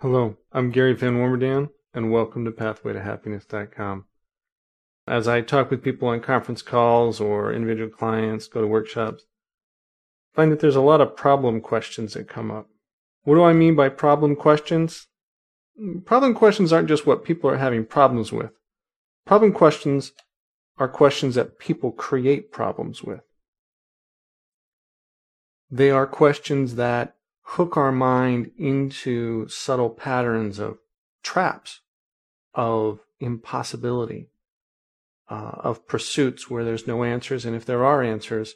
Hello, I'm Gary Van Warmerdam, and welcome to PathwayToHappiness.com. As I talk with people on conference calls or individual clients, go to workshops, I find that there's a lot of problem questions that come up. What do I mean by problem questions? Problem questions aren't just what people are having problems with. Problem questions are questions that people create problems with. They are questions that hook our mind into subtle patterns of traps, of impossibility, uh, of pursuits where there's no answers. And if there are answers,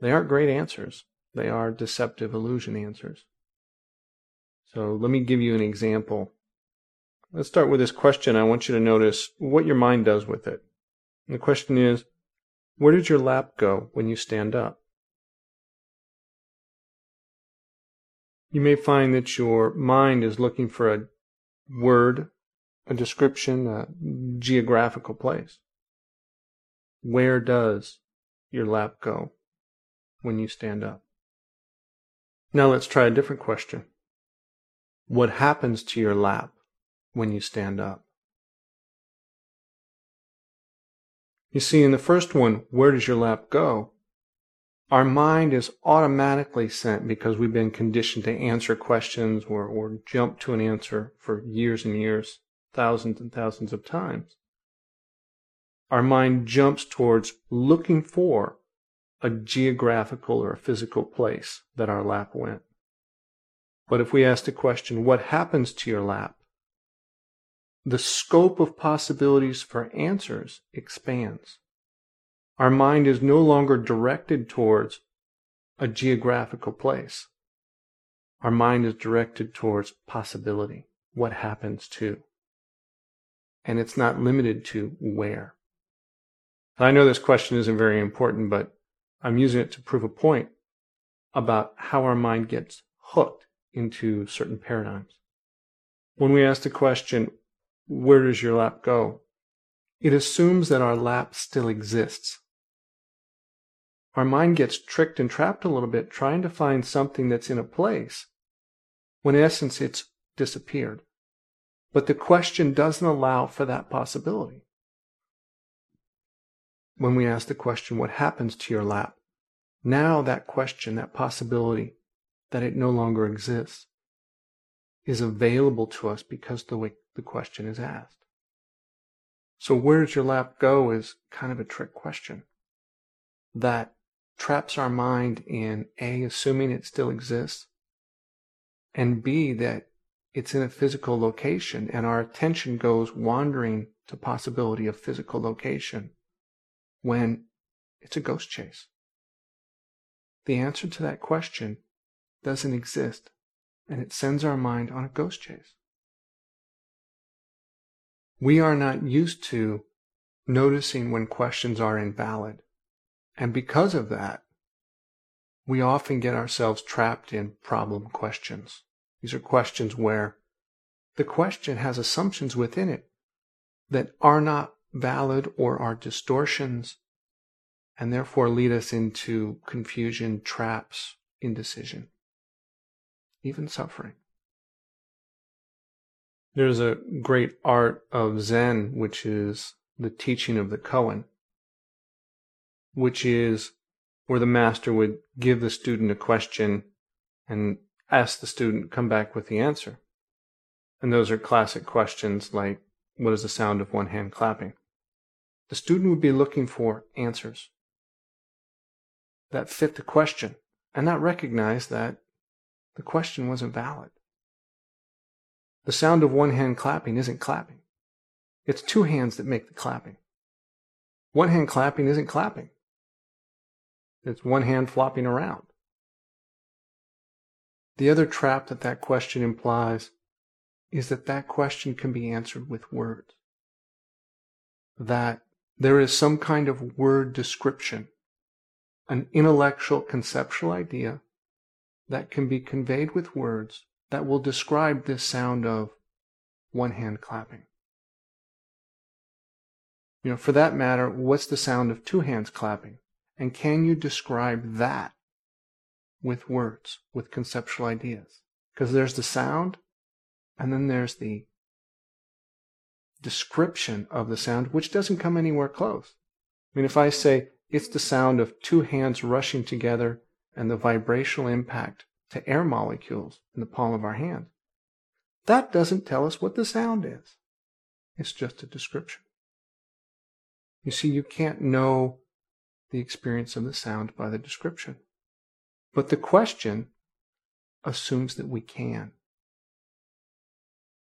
they aren't great answers. They are deceptive illusion answers. So let me give you an example. Let's start with this question. I want you to notice what your mind does with it. And the question is, where does your lap go when you stand up? You may find that your mind is looking for a word, a description, a geographical place. Where does your lap go when you stand up? Now let's try a different question. What happens to your lap when you stand up? You see, in the first one, where does your lap go? Our mind is automatically sent because we've been conditioned to answer questions or, or jump to an answer for years and years, thousands and thousands of times. Our mind jumps towards looking for a geographical or a physical place that our lap went. But if we ask the question, what happens to your lap? The scope of possibilities for answers expands. Our mind is no longer directed towards a geographical place. Our mind is directed towards possibility. What happens to? And it's not limited to where. I know this question isn't very important, but I'm using it to prove a point about how our mind gets hooked into certain paradigms. When we ask the question, where does your lap go? It assumes that our lap still exists our mind gets tricked and trapped a little bit trying to find something that's in a place when in essence it's disappeared. But the question doesn't allow for that possibility. When we ask the question, what happens to your lap? Now that question, that possibility that it no longer exists is available to us because the way the question is asked. So where does your lap go is kind of a trick question that traps our mind in A, assuming it still exists, and B, that it's in a physical location and our attention goes wandering to possibility of physical location when it's a ghost chase. The answer to that question doesn't exist and it sends our mind on a ghost chase. We are not used to noticing when questions are invalid. And because of that, we often get ourselves trapped in problem questions. These are questions where the question has assumptions within it that are not valid or are distortions and therefore lead us into confusion, traps, indecision, even suffering. There's a great art of Zen, which is the teaching of the koan which is where the master would give the student a question and ask the student come back with the answer. And those are classic questions like, what is the sound of one hand clapping? The student would be looking for answers that fit the question and not recognize that the question wasn't valid. The sound of one hand clapping isn't clapping. It's two hands that make the clapping. One hand clapping isn't clapping. It's one hand flopping around. The other trap that that question implies is that that question can be answered with words. That there is some kind of word description, an intellectual conceptual idea that can be conveyed with words that will describe this sound of one hand clapping. You know, for that matter, what's the sound of two hands clapping? And can you describe that with words, with conceptual ideas? Because there's the sound And then there's the description of the sound, which doesn't come anywhere close. I mean, if I say it's the sound of two hands rushing together and the vibrational impact to air molecules in the palm of our hand, that doesn't tell us what the sound is. It's just a description. You see, you can't know the experience of the sound by the description. But the question assumes that we can.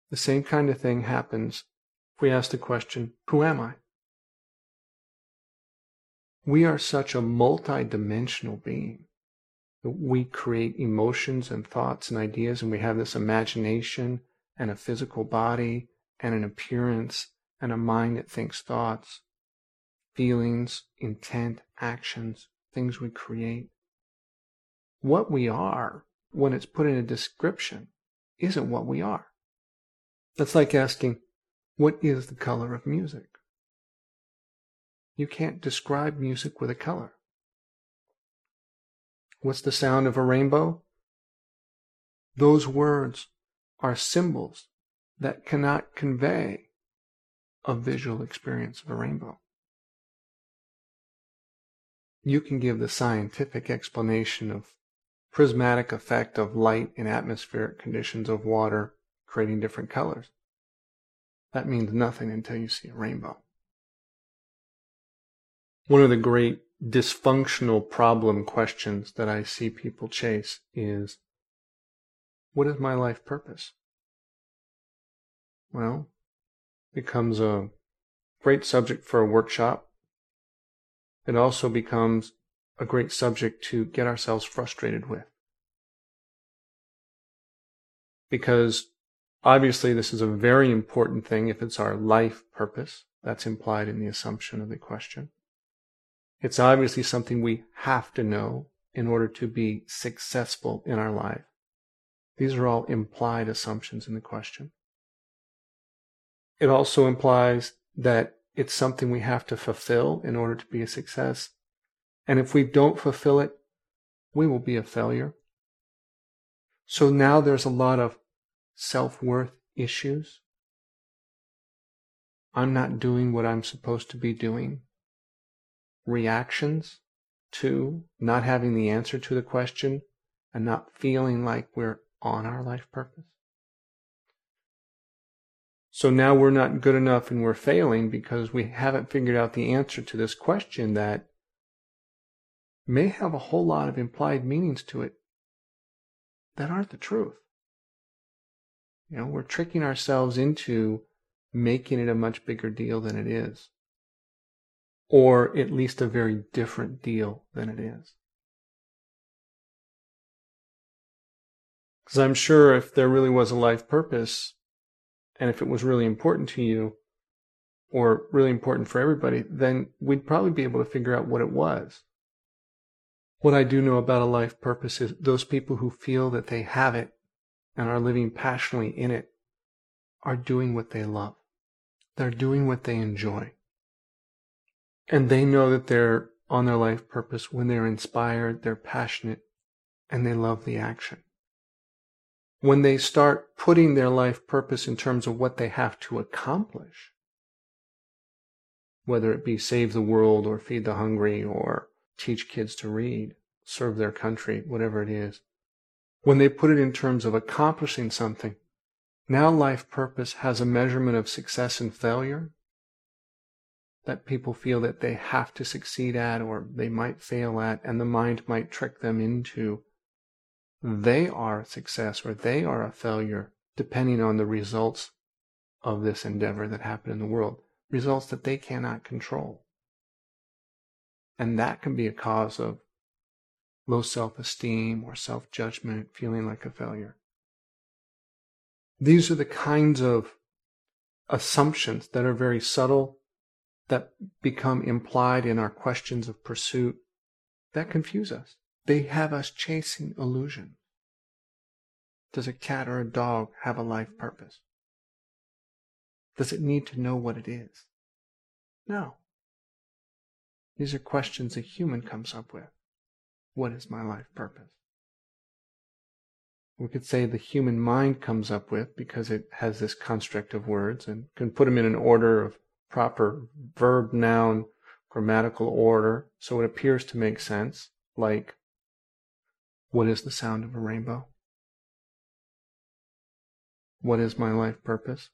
The same kind of thing happens if we ask the question, Who am I? We are such a multidimensional being that we create emotions and thoughts and ideas, and we have this imagination and a physical body and an appearance and a mind that thinks thoughts, feelings, intent, actions, things we create. What we are, when it's put in a description, isn't what we are. That's like asking, what is the color of music? You can't describe music with a color. What's the sound of a rainbow? Those words are symbols that cannot convey a visual experience of a rainbow. You can give the scientific explanation of prismatic effect of light in atmospheric conditions of water creating different colors. That means nothing until you see a rainbow. One of the great dysfunctional problem questions that I see people chase is what is my life purpose? Well, becomes a great subject for a workshop. It also becomes a great subject to get ourselves frustrated with. Because obviously, this is a very important thing if it's our life purpose. That's implied in the assumption of the question. It's obviously something we have to know in order to be successful in our life. These are all implied assumptions in the question. It also implies that it's something we have to fulfill in order to be a success. And if we don't fulfill it, we will be a failure. So now there's a lot of self worth issues. I'm not doing what I'm supposed to be doing reactions to not having the answer to the question and not feeling like we're on our life purpose. So now we're not good enough and we're failing because we haven't figured out the answer to this question that may have a whole lot of implied meanings to it that aren't the truth. You know, we're tricking ourselves into making it a much bigger deal than it is or at least a very different deal than it is. Because I'm sure if there really was a life purpose, and if it was really important to you, or really important for everybody, then we'd probably be able to figure out what it was. What I do know about a life purpose is those people who feel that they have it and are living passionately in it are doing what they love. They're doing what they enjoy. And they know that they're on their life purpose when they're inspired, they're passionate, and they love the action. When they start putting their life purpose in terms of what they have to accomplish, whether it be save the world or feed the hungry or teach kids to read, serve their country, whatever it is, when they put it in terms of accomplishing something, now life purpose has a measurement of success and failure that people feel that they have to succeed at or they might fail at, and the mind might trick them into they are a success or they are a failure, depending on the results of this endeavor that happened in the world, results that they cannot control. And that can be a cause of low self esteem or self judgment, feeling like a failure. These are the kinds of assumptions that are very subtle that become implied in our questions of pursuit that confuse us. They have us chasing illusion. Does a cat or a dog have a life purpose? Does it need to know what it is? No. These are questions a human comes up with. What is my life purpose? we could say the human mind comes up with because it has this construct of words and can put them in an order of proper verb, noun, grammatical order so it appears to make sense, like what is the sound of a rainbow? What is my life purpose?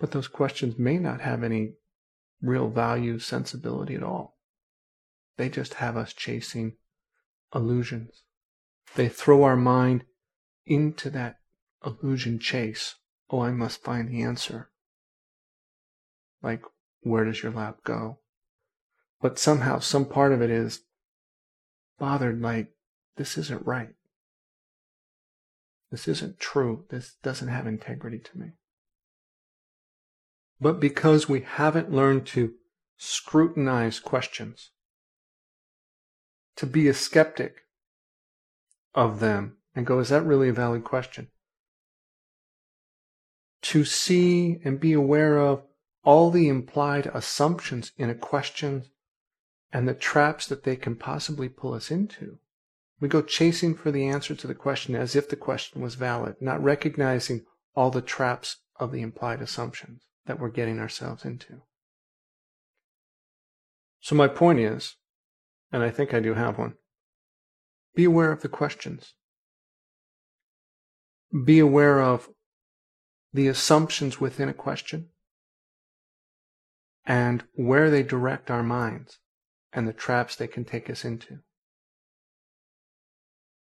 But those questions may not have any real value sensibility at all. They just have us chasing illusions. They throw our mind into that illusion chase. Oh, I must find the answer. Like, where does your lap go? But somehow, some part of it is bothered, like, this isn't right. This isn't true. This doesn't have integrity to me. But because we haven't learned to scrutinize questions, to be a skeptic of them and go, is that really a valid question? To see and be aware of all the implied assumptions in a question and the traps that they can possibly pull us into. We go chasing for the answer to the question as if the question was valid, not recognizing all the traps of the implied assumptions that we're getting ourselves into. So, my point is, and I think I do have one, be aware of the questions. Be aware of the assumptions within a question and where they direct our minds and the traps they can take us into.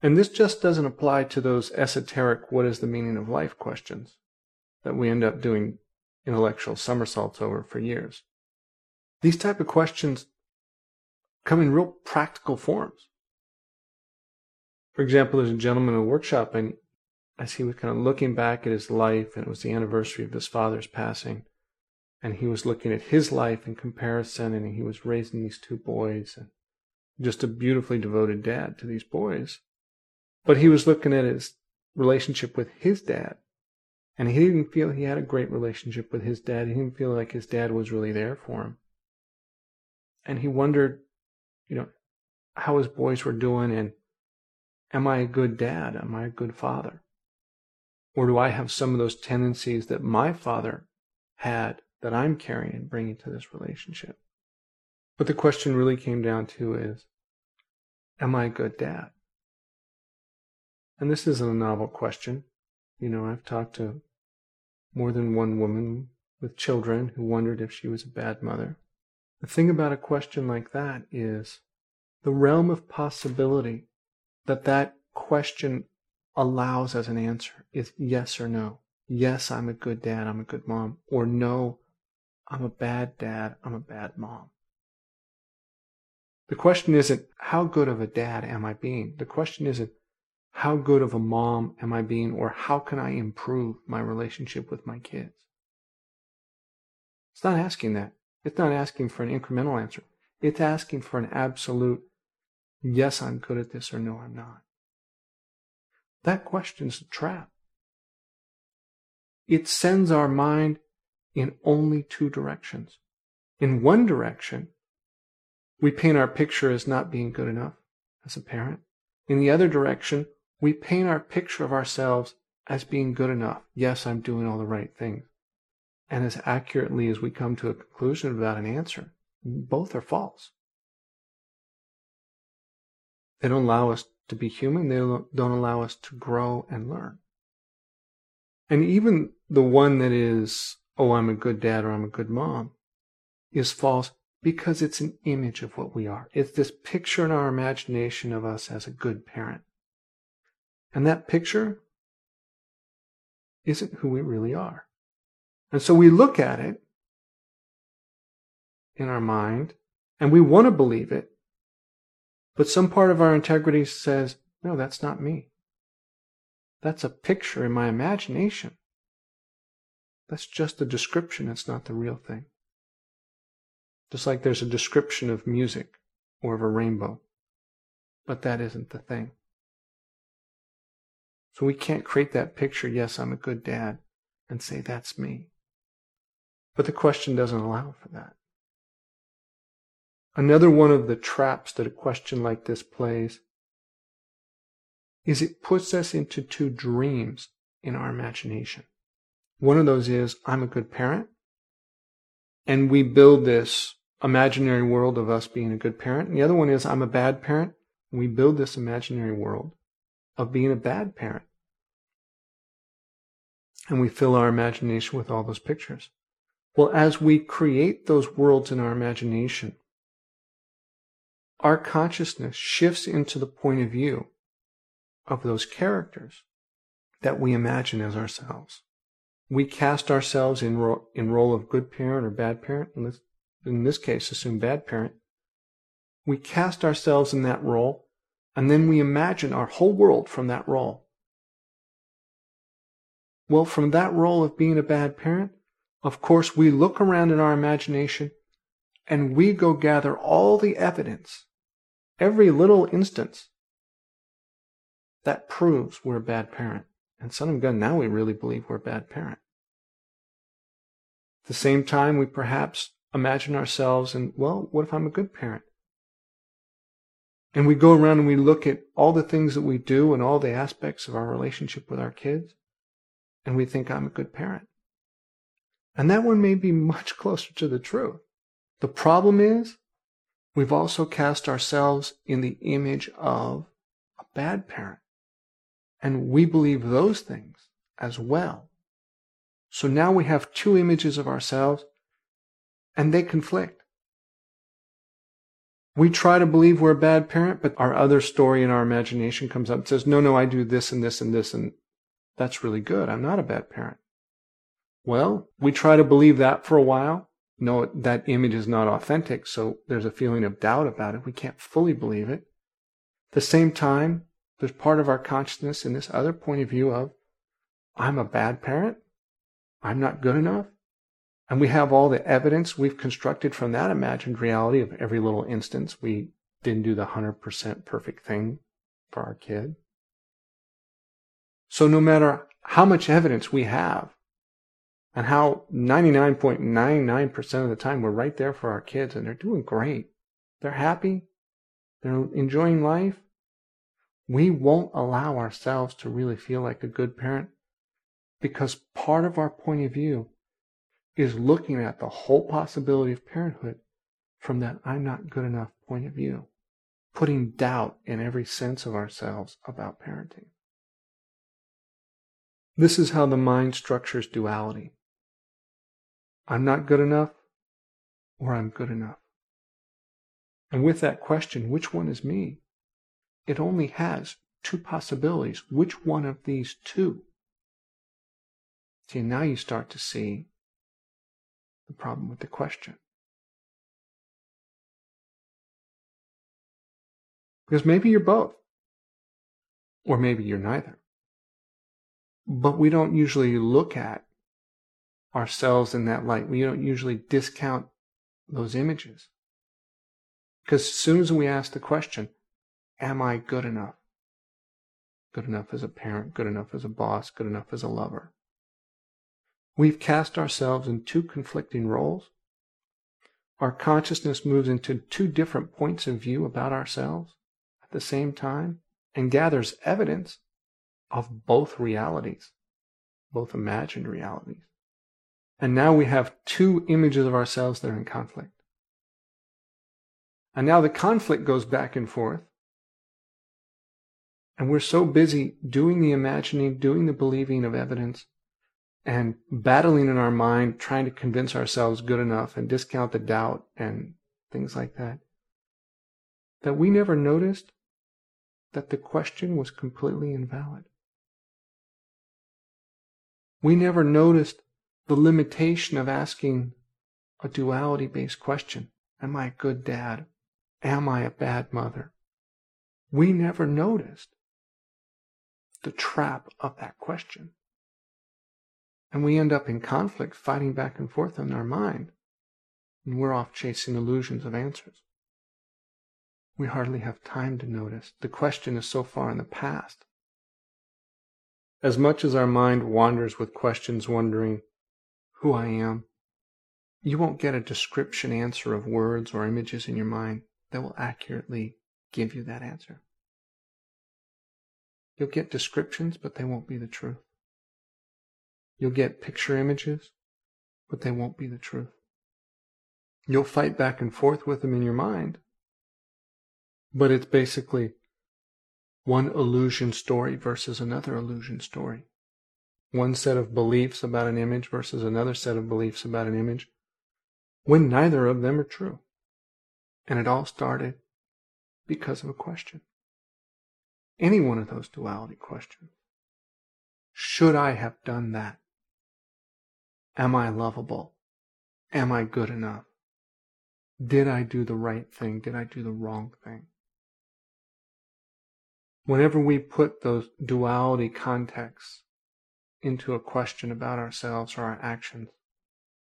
And this just doesn't apply to those esoteric, what is the meaning of life questions that we end up doing intellectual somersaults over for years. These type of questions come in real practical forms. For example, there's a gentleman in a workshop, and as he was kind of looking back at his life, and it was the anniversary of his father's passing, and he was looking at his life in comparison, and he was raising these two boys, and just a beautifully devoted dad to these boys. But he was looking at his relationship with his dad. And he didn't feel he had a great relationship with his dad. He didn't feel like his dad was really there for him. And he wondered, you know, how his boys were doing and am I a good dad? Am I a good father? Or do I have some of those tendencies that my father had that I'm carrying and bringing to this relationship? What the question really came down to is, am I a good dad? And this isn't a novel question. You know, I've talked to more than one woman with children who wondered if she was a bad mother. The thing about a question like that is the realm of possibility that that question allows as an answer is yes or no. Yes, I'm a good dad, I'm a good mom. Or no, I'm a bad dad, I'm a bad mom. The question isn't how good of a dad am I being? The question isn't how good of a mom am I being, or how can I improve my relationship with my kids? It's not asking that. It's not asking for an incremental answer. It's asking for an absolute, yes, I'm good at this, or no, I'm not. That question's a trap. It sends our mind in only two directions. In one direction, we paint our picture as not being good enough as a parent. In the other direction, we paint our picture of ourselves as being good enough. Yes, I'm doing all the right things. And as accurately as we come to a conclusion without an answer, both are false. They don't allow us to be human. They don't allow us to grow and learn. And even the one that is, oh, I'm a good dad or I'm a good mom, is false because it's an image of what we are. It's this picture in our imagination of us as a good parent. And that picture isn't who we really are. And so we look at it in our mind and we want to believe it, but some part of our integrity says, no, that's not me. That's a picture in my imagination. That's just a description, it's not the real thing. Just like there's a description of music or of a rainbow, but that isn't the thing. So we can't create that picture, yes, I'm a good dad, and say that's me. But the question doesn't allow for that. Another one of the traps that a question like this plays is it puts us into two dreams in our imagination. One of those is, I'm a good parent. And we build this imaginary world of us being a good parent. And the other one is, I'm a bad parent. And we build this imaginary world of being a bad parent. And we fill our imagination with all those pictures. Well, as we create those worlds in our imagination, our consciousness shifts into the point of view of those characters that we imagine as ourselves. We cast ourselves in, ro- in role of good parent or bad parent. In this, in this case, assume bad parent. We cast ourselves in that role, and then we imagine our whole world from that role. Well, from that role of being a bad parent, of course, we look around in our imagination and we go gather all the evidence, every little instance that proves we're a bad parent. And son of gun, now we really believe we're a bad parent. At the same time, we perhaps imagine ourselves and, well, what if I'm a good parent? And we go around and we look at all the things that we do and all the aspects of our relationship with our kids, and we think I'm a good parent. And that one may be much closer to the truth. The problem is, we've also cast ourselves in the image of a bad parent. And we believe those things as well. So now we have two images of ourselves and they conflict. We try to believe we're a bad parent, but our other story in our imagination comes up and says, no, no, I do this and this and this, and that's really good. I'm not a bad parent. Well, we try to believe that for a while. No, that image is not authentic, so there's a feeling of doubt about it. We can't fully believe it. At the same time, there's part of our consciousness in this other point of view of, I'm a bad parent. I'm not good enough. And we have all the evidence we've constructed from that imagined reality of every little instance we didn't do the 100% perfect thing for our kid. So no matter how much evidence we have and how 99.99% of the time we're right there for our kids and they're doing great. They're happy. They're enjoying life. We won't allow ourselves to really feel like a good parent because part of our point of view is looking at the whole possibility of parenthood from that I'm not good enough point of view, putting doubt in every sense of ourselves about parenting. This is how the mind structures duality. I'm not good enough or I'm good enough. And with that question, which one is me? It only has two possibilities. Which one of these two? See, now you start to see the problem with the question. Because maybe you're both, or maybe you're neither. But we don't usually look at ourselves in that light. We don't usually discount those images. Because as soon as we ask the question, Am I good enough? Good enough as a parent, good enough as a boss, good enough as a lover. We've cast ourselves in two conflicting roles. Our consciousness moves into two different points of view about ourselves at the same time and gathers evidence of both realities, both imagined realities. And now we have two images of ourselves that are in conflict. And now the conflict goes back and forth. And we're so busy doing the imagining, doing the believing of evidence, and battling in our mind, trying to convince ourselves good enough and discount the doubt and things like that, that we never noticed that the question was completely invalid. We never noticed the limitation of asking a duality based question Am I a good dad? Am I a bad mother? We never noticed the trap of that question. And we end up in conflict, fighting back and forth in our mind, and we're off chasing illusions of answers. We hardly have time to notice. The question is so far in the past. As much as our mind wanders with questions wondering, who I am. You won't get a description answer of words or images in your mind that will accurately give you that answer. You'll get descriptions, but they won't be the truth. You'll get picture images, but they won't be the truth. You'll fight back and forth with them in your mind, but it's basically one illusion story versus another illusion story. One set of beliefs about an image versus another set of beliefs about an image, when neither of them are true. And it all started because of a question. Any one of those duality questions. Should I have done that? Am I lovable? Am I good enough? Did I do the right thing? Did I do the wrong thing? Whenever we put those duality contexts into a question about ourselves or our actions,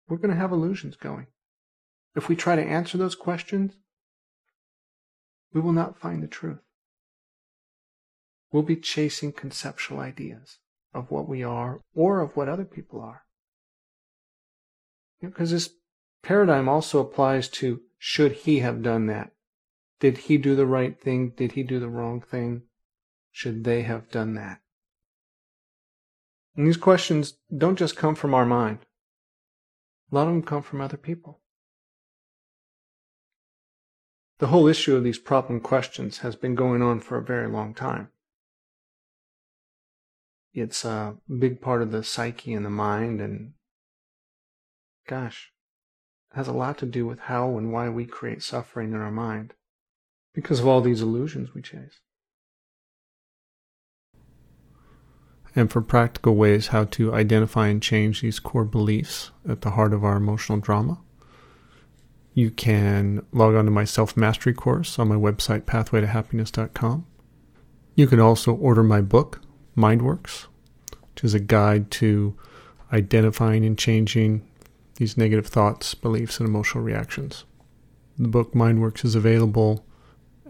we're going to have illusions going. If we try to answer those questions, we will not find the truth. We'll be chasing conceptual ideas of what we are or of what other people are. Because this paradigm also applies to should he have done that? Did he do the right thing? Did he do the wrong thing? Should they have done that? And these questions don't just come from our mind. A lot of them come from other people. The whole issue of these problem questions has been going on for a very long time. It's a big part of the psyche and the mind, and gosh, it has a lot to do with how and why we create suffering in our mind because of all these illusions we chase. and for practical ways how to identify and change these core beliefs at the heart of our emotional drama. You can log on to my self mastery course on my website, pathwaytohappiness.com. You can also order my book, Mindworks, which is a guide to identifying and changing these negative thoughts, beliefs, and emotional reactions. The book Mindworks is available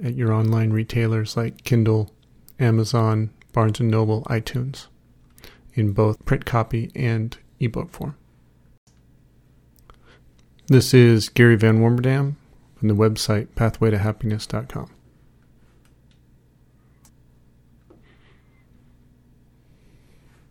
at your online retailers like Kindle, Amazon, Barnes & Noble, iTunes, in both print copy and ebook form. This is Gary Van Warmerdam from the website pathwaytohappiness.com.